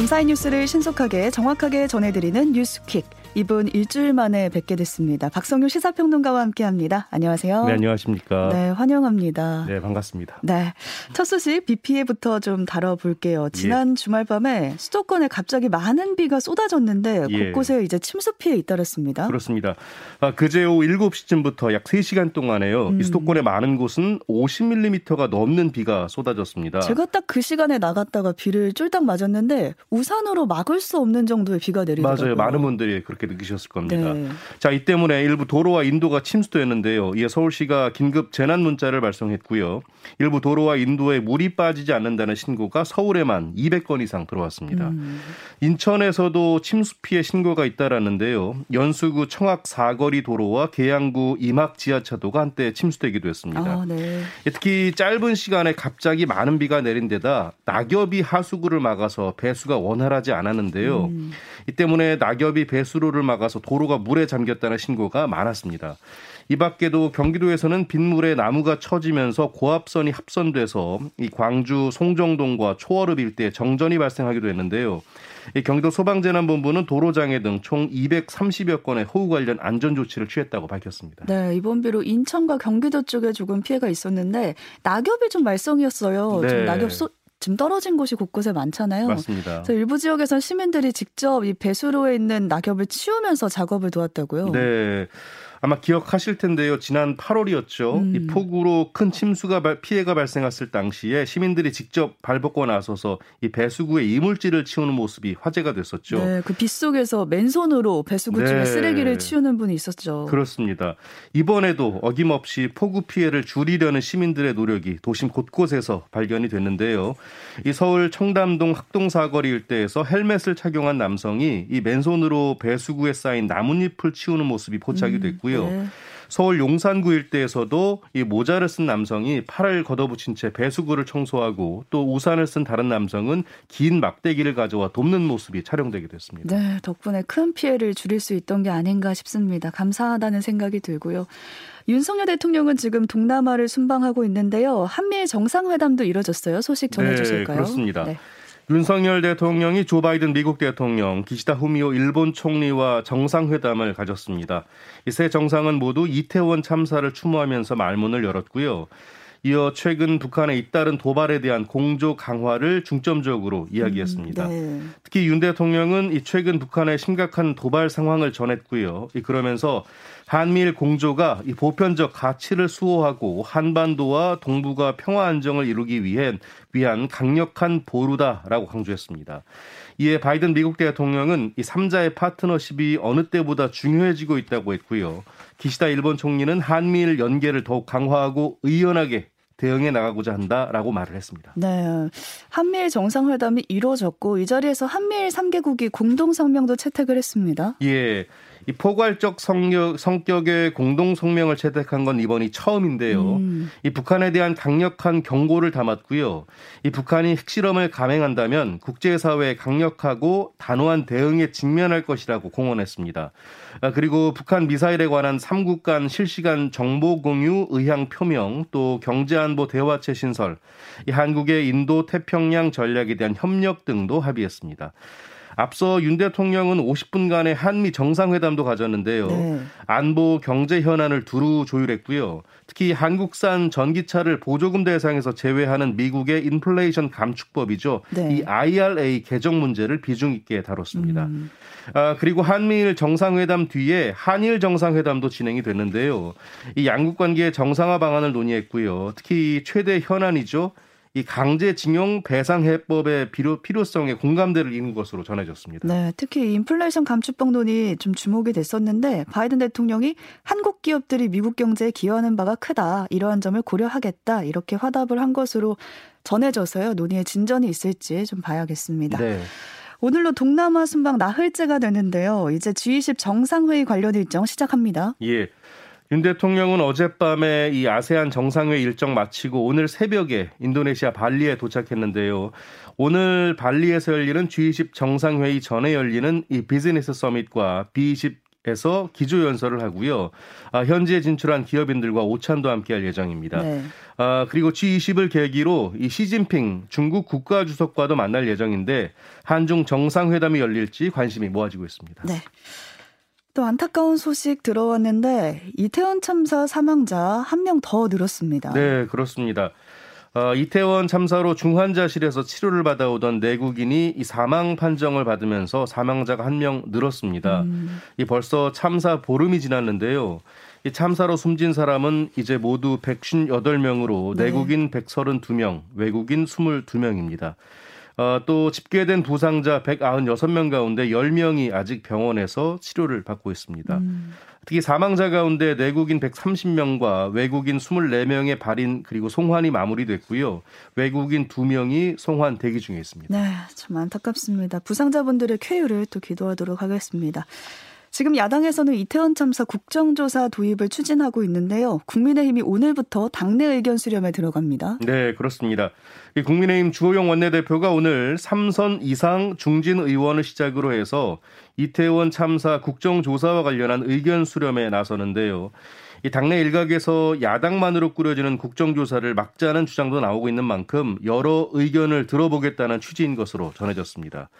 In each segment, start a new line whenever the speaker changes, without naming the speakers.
감사의 뉴스를 신속하게 정확하게 전해드리는 뉴스퀵. 이분 일주일 만에 뵙게 됐습니다. 박성규 시사평론가와 함께합니다. 안녕하세요.
네, 안녕하십니까.
네, 환영합니다.
네, 반갑습니다.
네, 첫 소식 비 피해부터 좀 다뤄볼게요. 지난 예. 주말 밤에 수도권에 갑자기 많은 비가 쏟아졌는데 예. 곳곳에 이제 침수 피해 잇따랐습니다.
그렇습니다. 아, 그제 오후 7시쯤부터 약 3시간 동안에요. 음. 이 수도권의 많은 곳은 50mm가 넘는 비가 쏟아졌습니다.
제가 딱 그 시간에 나갔다가 비를 쫄딱 맞았는데 우산으로 막을 수 없는 정도의 비가 내리더라고요.
맞아요. 많은 분들이 그렇게 그렇게 느끼셨을 겁니다. 네. 자, 이 때문에 일부 도로와 인도가 침수됐는데요. 이에 서울시가 긴급 재난 문자를 발송했고요. 일부 도로와 인도에 물이 빠지지 않는다는 신고가 서울에만 200건 이상 들어왔습니다. 음. 인천에서도 침수 피해 신고가 잇따랐는데요. 연수구 청악 사거리 도로와 계양구 임학 지하차도가 한때 침수되기도 했습니다. 아, 네. 특히 짧은 시간에 갑자기 많은 비가 내린 데다 낙엽이 하수구를 막아서 배수가 원활하지 않았는데요. 음. 이 때문에 낙엽이 배수로 를 막아서 도로가 물에 잠겼다는 신고가 많았습니다. 이 밖에도 경기도에서는 빗물에 나무가 처지면서 고압선이 합선돼서 이 광주 송정동과 초월읍 일대 정전이 발생하기도 했는데요. 이 경기도 소방재난본부는 도로장애 등 총 230여 건의 호우 관련 안전 조치를 취했다고 밝혔습니다.
네, 이번 비로 인천과 경기도 쪽에 조금 피해가 있었는데 낙엽이 좀 말썽이었어요. 네. 좀 낙엽 소, 지금 떨어진 곳이 곳곳에 많잖아요.
맞습니다.
그래서 일부 지역에서는 시민들이 직접 이 배수로에 있는 낙엽을 치우면서 작업을 도왔다고요.
네. 아마 기억하실 텐데요. 지난 8월이었죠. 음. 이 폭우로 큰 침수가 피해가 발생했을 당시에 시민들이 직접 발벗고 나서서 이 배수구에 이물질을 치우는 모습이 화제가 됐었죠.
네, 그 빗속에서 맨손으로 배수구 쪽에 네. 쓰레기를 치우는 분이 있었죠.
그렇습니다. 이번에도 어김없이 폭우 피해를 줄이려는 시민들의 노력이 도심 곳곳에서 발견이 됐는데요. 이 서울 청담동 학동사거리 일대에서 헬멧을 착용한 남성이 이 맨손으로 배수구에 쌓인 나뭇잎을 치우는 모습이 포착이 음. 됐고요. 있고요. 네. 서울 용산구 일대에서도 이 모자를 쓴 남성이 팔을 걷어붙인 채 배수구를 청소하고 또 우산을 쓴 다른 남성은 긴 막대기를 가져와 돕는 모습이 촬영되기도 했습니다.
네, 덕분에 큰 피해를 줄일 수 있던 게 아닌가 싶습니다. 감사하다는 생각이 들고요. 윤석열 대통령은 지금 동남아를 순방하고 있는데요. 한미일 정상회담도 이뤄졌어요. 소식 전해주실까요?
네, 그렇습니다. 네. 윤석열 대통령이 조 바이든 미국 대통령, 기시다 후미오 일본 총리와 정상회담을 가졌습니다. 이 세 정상은 모두 이태원 참사를 추모하면서 말문을 열었고요. 이어 최근 북한의 잇따른 도발에 대한 공조 강화를 중점적으로 이야기했습니다. 음, 네. 특히 윤 대통령은 이 최근 북한의 심각한 도발 상황을 전했고요. 그러면서 한미일 공조가 이 보편적 가치를 수호하고 한반도와 동북아 평화 안정을 이루기 위한 위한 강력한 보루다라고 강조했습니다. 이에 바이든 미국 대통령은 이 3자의 파트너십이 어느 때보다 중요해지고 있다고 했고요. 기시다 일본 총리는 한미일 연계를 더욱 강화하고 의연하게 대응해 나가고자 한다라고 말을 했습니다.
네. 한미일 정상회담이 이루어졌고 이 자리에서 한미일 3개국이 공동 성명도 채택을 했습니다.
예. 이 포괄적 성격, 성격의 공동 성명을 채택한 건 이번이 처음인데요. 음. 이 북한에 대한 강력한 경고를 담았고요. 이 북한이 핵실험을 감행한다면 국제사회에 강력하고 단호한 대응에 직면할 것이라고 공언했습니다. 아, 그리고 북한 미사일에 관한 3국 간 실시간 정보 공유 의향 표명 또 경제안보 대화체 신설, 이 한국의 인도 태평양 전략에 대한 협력 등도 합의했습니다. 앞서 윤 대통령은 50분간의 한미 정상회담도 가졌는데요. 네. 안보 경제 현안을 두루 조율했고요. 특히 한국산 전기차를 보조금 대상에서 제외하는 미국의 인플레이션 감축법이죠. 네. 이 IRA 개정 문제를 비중 있게 다뤘습니다. 음. 아, 그리고 한미일 정상회담 뒤에 한일 정상회담도 진행이 됐는데요. 이 양국 관계의 정상화 방안을 논의했고요. 특히 최대 현안이죠. 이 강제징용 배상 해법의 필요, 필요성에 공감대를 이룬 것으로 전해졌습니다.
네, 특히 인플레이션 감축법 논의 좀 주목이 됐었는데 바이든 대통령이 한국 기업들이 미국 경제에 기여하는 바가 크다 이러한 점을 고려하겠다 이렇게 화답을 한 것으로 전해져서요 논의에 진전이 있을지 좀 봐야겠습니다. 네. 오늘로 동남아 순방 나흘째가 되는데요. 이제 G20 정상회의 관련 일정 시작합니다.
예. 윤 대통령은 어젯밤에 이 아세안 정상회 일정 마치고 오늘 새벽에 인도네시아 발리에 도착했는데요. 오늘 발리에서 열리는 G20 정상회의 전에 열리는 이 비즈니스 서밋과 B20 에서 기조 연설을 하고요. 아, 현지에 진출한 기업인들과 오찬도 함께할 예정입니다. 네. 아, 그리고 G20을 계기로 이 시진핑 중국 국가 주석과도 만날 예정인데 한중 정상회담이 열릴지 관심이 모아지고 있습니다.
네. 또 안타까운 소식 들어왔는데 이태원 참사 사망자 한 명 더 늘었습니다.
네, 그렇습니다. 어, 이태원 참사로 중환자실에서 치료를 받아오던 내국인이 이 사망 판정을 받으면서 사망자가 한 명 늘었습니다. 음. 이 벌써 참사 보름이 지났는데요. 이 참사로 숨진 사람은 이제 모두 158명으로 네. 내국인 132명, 외국인 22명입니다. 어, 또 집계된 부상자 196명 가운데 10명이 아직 병원에서 치료를 받고 있습니다. 음. 특히 사망자 가운데 내국인 130명과 외국인 24명의 발인 그리고 송환이 마무리됐고요. 외국인 2명이 송환 대기 중에 있습니다.
네, 참 안타깝습니다. 부상자분들의 쾌유를 또 기도하도록 하겠습니다. 지금 야당에서는 이태원 참사 국정조사 도입을 추진하고 있는데요. 국민의힘이 오늘부터 당내 의견 수렴에 들어갑니다.
네, 그렇습니다. 이 국민의힘 주호영 원내대표가 오늘 삼선 이상 중진 의원을 시작으로 해서 이태원 참사 국정조사와 관련한 의견 수렴에 나서는데요. 이 당내 일각에서 야당만으로 꾸려지는 국정조사를 막자는 주장도 나오고 있는 만큼 여러 의견을 들어보겠다는 취지인 것으로 전해졌습니다.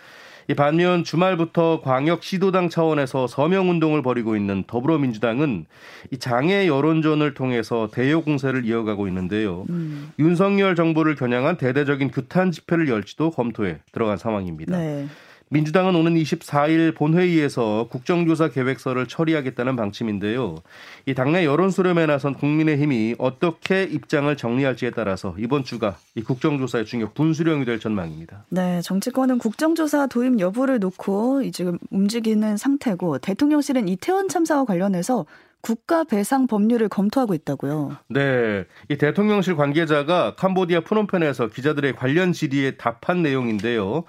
이 반면 주말부터 광역 시도당 차원에서 서명 운동을 벌이고 있는 더불어민주당은 이 장애 여론전을 통해서 대여 공세를 이어가고 있는데요. 음. 윤석열 정부를 겨냥한 대대적인 규탄 집회를 열지도 검토에 들어간 상황입니다. 네. 민주당은 오는 24일 본회의에서 국정조사 계획서를 처리하겠다는 방침인데요. 이 당내 여론 수렴에 나선 국민의힘이 어떻게 입장을 정리할지에 따라서 이번 주가 이 국정조사의 중요 분수령이 될 전망입니다.
네, 정치권은 국정조사 도입 여부를 놓고 지금 움직이는 상태고 대통령실은 이태원 참사와 관련해서 국가 배상 법률을 검토하고 있다고요.
네. 이 대통령실 관계자가 캄보디아 푸놈펜에서 기자들의 관련 질의에 답한 내용인데요.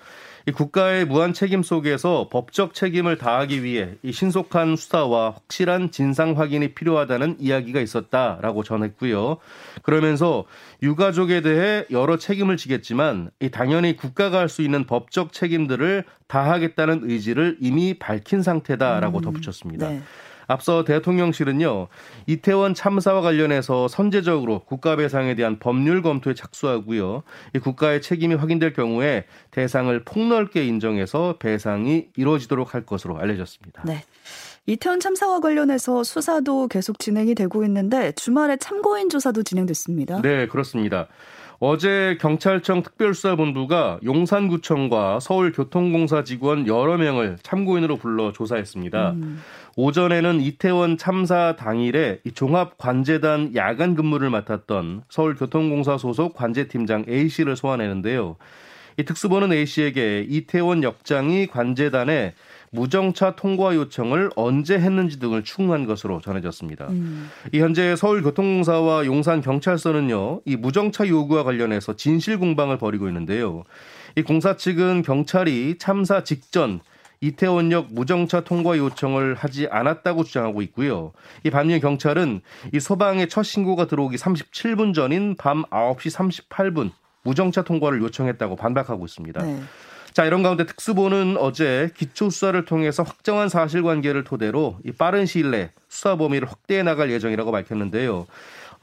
이 국가의 무한 책임 속에서 법적 책임을 다하기 위해 이 신속한 수사와 확실한 진상 확인이 필요하다는 이야기가 있었다라고 전했고요. 그러면서 유가족에 대해 여러 책임을 지겠지만 이 당연히 국가가 할 수 있는 법적 책임들을 다하겠다는 의지를 이미 밝힌 상태다라고 음, 덧붙였습니다. 네. 앞서 대통령실은요 이태원 참사와 관련해서 선제적으로 국가 배상에 대한 법률 검토에 착수하고요 이 국가의 책임이 확인될 경우에 대상을 폭넓게 인정해서 배상이 이루어지도록 할 것으로 알려졌습니다.
네. 이태원 참사와 관련해서 수사도 계속 진행이 되고 있는데 주말에 참고인 조사도 진행됐습니다.
네, 그렇습니다. 어제 경찰청 특별수사본부가 용산구청과 서울교통공사 직원 여러 명을 참고인으로 불러 조사했습니다. 음. 오전에는 이태원 참사 당일에 종합관제단 야간 근무를 맡았던 서울교통공사 소속 관제팀장 A씨를 소환했는데요. 이 특수본은 A씨에게 이태원 역장이 관제단에 무정차 통과 요청을 언제 했는지 등을 추궁한 것으로 전해졌습니다. 음. 이 현재 서울교통공사와 용산경찰서는요, 이 무정차 요구와 관련해서 진실 공방을 벌이고 있는데요. 이 공사 측은 경찰이 참사 직전 이태원역 무정차 통과 요청을 하지 않았다고 주장하고 있고요. 이 반면 경찰은 이 소방의 첫 신고가 들어오기 37분 전인 밤 9시 38분 무정차 통과를 요청했다고 반박하고 있습니다. 네. 자, 이런 가운데 특수본은 어제 기초 수사를 통해서 확정한 사실관계를 토대로 이 빠른 시일 내 수사 범위를 확대해 나갈 예정이라고 밝혔는데요.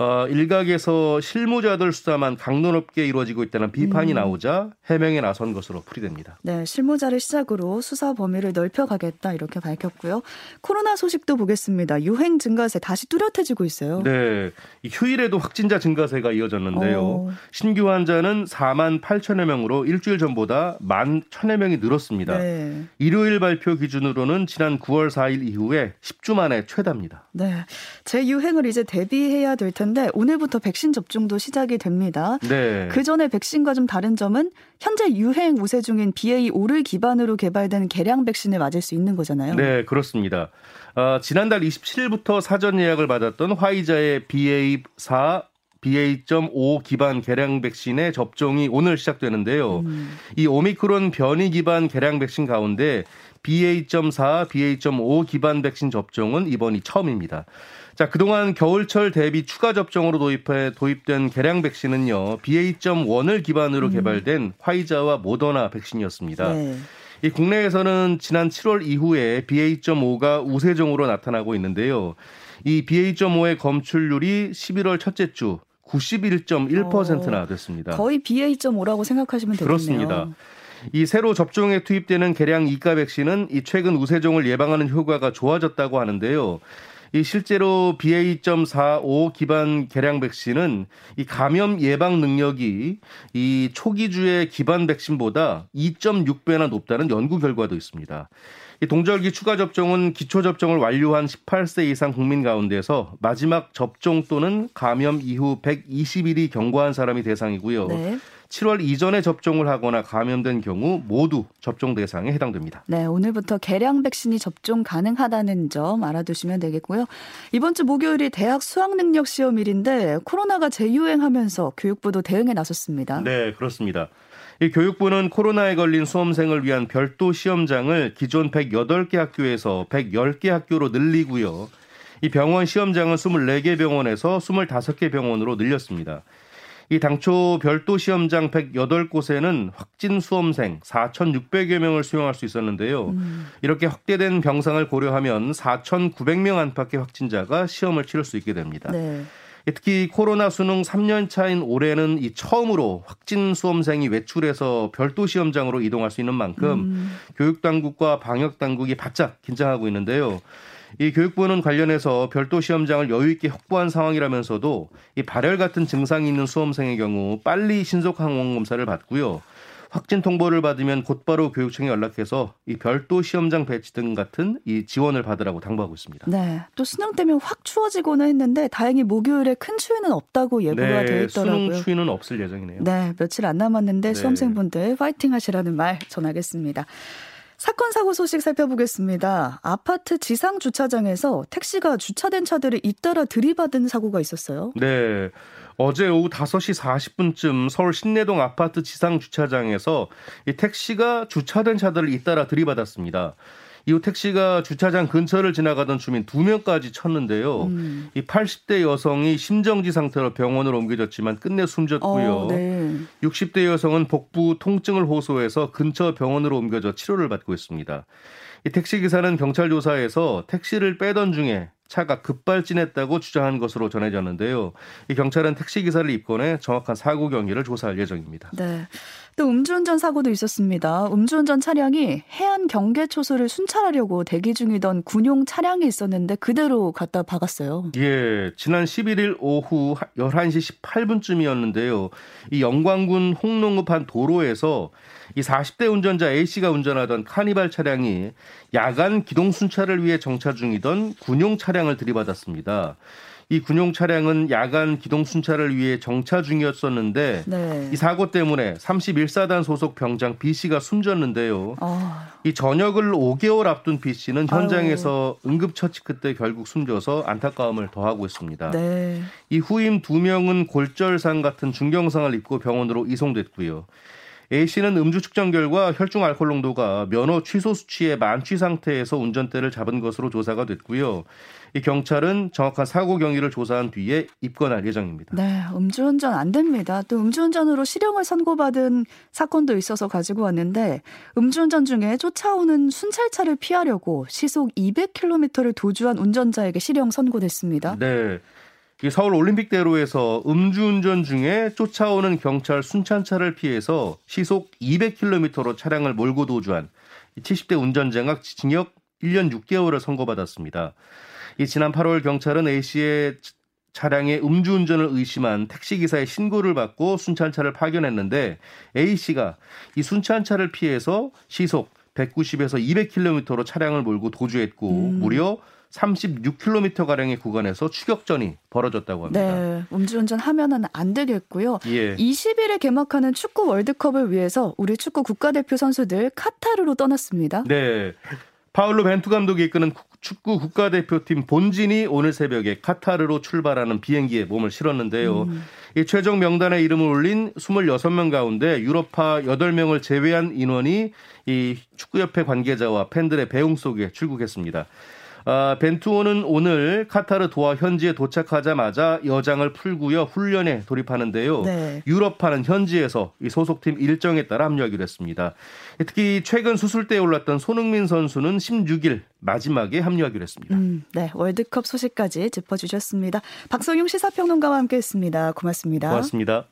어, 일각에서 실무자들 수사만 강도 높게 이루어지고 있다는 비판이 음. 나오자 해명에 나선 것으로 풀이됩니다.
네, 실무자를 시작으로 수사 범위를 넓혀가겠다 이렇게 밝혔고요. 코로나 소식도 보겠습니다. 유행 증가세 다시 뚜렷해지고 있어요.
네, 휴일에도 확진자 증가세가 이어졌는데요. 어. 신규 환자는 4만 8천여 명으로 일주일 전보다 1만 1천여 명이 늘었습니다. 네. 일요일 발표 기준으로는 지난 9월 4일 이후에 10주 만에 최다입니다.
네, 재유행을 이제 대비해야 될 텐데. 텐데 오늘부터 백신 접종도 시작이 됩니다. 네. 그 전에 백신과 좀 다른 점은 현재 유행 우세 중인 BA5를 기반으로 개발된 개량 백신을 맞을 수 있는 거잖아요.
네, 그렇습니다. 어, 지난달 27일부터 사전 예약을 받았던 화이자의 BA4 BA.5 기반 개량 백신의 접종이 오늘 시작되는데요. 음. 이 오미크론 변이 기반 개량 백신 가운데 BA.4, BA.5 기반 백신 접종은 이번이 처음입니다. 자, 그동안 겨울철 대비 추가 접종으로 도입해 도입된 개량 백신은요. BA.1을 기반으로 음. 개발된 화이자와 모더나 백신이었습니다. 네. 이 국내에서는 지난 7월 이후에 BA.5가 우세종으로 나타나고 있는데요. 이 BA.5의 검출률이 11월 첫째 주 91.1%나 됐습니다.
거의 BA.5라고 생각하시면 되겠네요.
그렇습니다. 이 새로 접종에 투입되는 개량 이가 백신은 이 최근 우세종을 예방하는 효과가 좋아졌다고 하는데요. 이 실제로 BA.45 기반 개량 백신은 이 감염 예방 능력이 이 초기 주의 기반 백신보다 2.6배나 높다는 연구 결과도 있습니다. 이 동절기 추가 접종은 기초 접종을 완료한 18세 이상 국민 가운데서 마지막 접종 또는 감염 이후 120일이 경과한 사람이 대상이고요. 네. 7월 이전에 접종을 하거나 감염된 경우 모두 접종 대상에 해당됩니다.
네, 오늘부터 개량 백신이 접종 가능하다는 점 알아두시면 되겠고요. 이번 주 목요일이 대학 수학 능력 시험일인데 코로나가 재유행하면서 교육부도 대응에 나섰습니다.
네, 그렇습니다. 이 교육부는 코로나에 걸린 수험생을 위한 별도 시험장을 기존 108개 학교에서 110개 학교로 늘리고요. 이 병원 시험장은 24개 병원에서 25개 병원으로 늘렸습니다. 이 당초 별도 시험장 108곳에는 확진 수험생 4,600여 명을 수용할 수 있었는데요. 음. 이렇게 확대된 병상을 고려하면 4,900명 안팎의 확진자가 시험을 치를 수 있게 됩니다. 네. 특히 코로나 수능 3년 차인 올해는 이 처음으로 확진 수험생이 외출해서 별도 시험장으로 이동할 수 있는 만큼 음. 교육 당국과 방역 당국이 바짝 긴장하고 있는데요. 이 교육부는 관련해서 별도 시험장을 여유 있게 확보한 상황이라면서도 이 발열 같은 증상이 있는 수험생의 경우 빨리 신속 항원 검사를 받고요. 확진 통보를 받으면 곧바로 교육청에 연락해서 이 별도 시험장 배치 등 같은 이 지원을 받으라고 당부하고 있습니다.
네. 또 수능 때문에 확 추워지고는 했는데 다행히 목요일에 큰 추위는 없다고 예보가
네,
되어 있더라고요.
수능 추위는 없을 예정이네요.
네, 며칠 안 남았는데 네. 수험생분들 파이팅 하시라는 말 전하겠습니다. 사건 사고 소식 살펴보겠습니다. 아파트 지상 주차장에서 택시가 주차된 차들을 잇따라 들이받은 사고가 있었어요.
네. 어제 오후 5시 40분쯤 서울 신내동 아파트 지상 주차장에서 이 택시가 주차된 차들을 잇따라 들이받았습니다. 이후 택시가 주차장 근처를 지나가던 주민 두 명까지 쳤는데요. 음. 이 80대 여성이 심정지 상태로 병원으로 옮겨졌지만 끝내 숨졌고요. 어, 네. 60대 여성은 복부 통증을 호소해서 근처 병원으로 옮겨져 치료를 받고 있습니다. 이 택시 기사는 경찰 조사에서 택시를 빼던 중에 차가 급발진했다고 주장한 것으로 전해졌는데요. 이 경찰은 택시 기사를 입건해 정확한 사고 경위를 조사할 예정입니다.
네. 또 음주운전 사고도 있었습니다. 음주운전 차량이 해안 경계 초소를 순찰하려고 대기 중이던 군용 차량이 있었는데 그대로 갖다 박았어요.
예, 지난 11일 오후 11시 18분쯤이었는데요. 이 영광군 홍농읍 한 도로에서 이 40대 운전자 A씨가 운전하던 카니발 차량이 야간 기동 순찰을 위해 정차 중이던 군용 차량을 들이받았습니다. 이 군용 차량은 야간 기동 순찰을 위해 정차 중이었었는데 네. 이 사고 때문에 31사단 소속 병장 B 씨가 숨졌는데요. 어. 이 전역을 5개월 앞둔 B 씨는 현장에서 아유. 응급처치 그때 결국 숨져서 안타까움을 더하고 있습니다. 네. 이 후임 두 명은 골절상 같은 중경상을 입고 병원으로 이송됐고요. A 씨는 음주 측정 결과 혈중 알코올 농도가 면허 취소 수치의 만취 상태에서 운전대를 잡은 것으로 조사가 됐고요. 이 경찰은 정확한 사고 경위를 조사한 뒤에 입건할 예정입니다.
네, 음주운전 안 됩니다. 또 음주운전으로 실형을 선고받은 사건도 있어서 가지고 왔는데 음주운전 중에 쫓아오는 순찰차를 피하려고 시속 200km를 도주한 운전자에게 실형 선고됐습니다.
네. 이 서울 올림픽대로에서 음주운전 중에 쫓아오는 경찰 순찰차를 피해서 시속 200km로 차량을 몰고 도주한 70대 운전자가 징역 1년 6개월을 선고받았습니다. 이 지난 8월 경찰은 A 씨의 차량의 음주운전을 의심한 택시기사의 신고를 받고 순찰차를 파견했는데 A 씨가 이 순찰차를 피해서 시속 190에서 200km로 차량을 몰고 도주했고 음. 무려 36km 가량의 구간에서 추격전이 벌어졌다고 합니다.
네, 음주운전 하면은 안 되겠고요. 예. 20일에 개막하는 축구 월드컵을 위해서 우리 축구 국가대표 선수들 카타르로 떠났습니다.
네. 파울로 벤투 감독이 이끄는 축구 국가대표팀 본진이 오늘 새벽에 카타르로 출발하는 비행기에 몸을 실었는데요. 음. 이 최종 명단에 이름을 올린 26명 가운데 유럽파 8명을 제외한 인원이 이 축구협회 관계자와 팬들의 배웅 속에 출국했습니다. 아, 벤투호는 오늘 카타르 도하 현지에 도착하자마자 여장을 풀고요 훈련에 돌입하는데요. 네. 유럽파는 현지에서 이 소속팀 일정에 따라 합류하기로 했습니다. 특히 최근 수술대에 올랐던 손흥민 선수는 16일 마지막에 합류하기로 했습니다. 음,
네, 월드컵 소식까지 짚어주셨습니다. 박성용 시사평론가와 함께했습니다. 고맙습니다.
고맙습니다.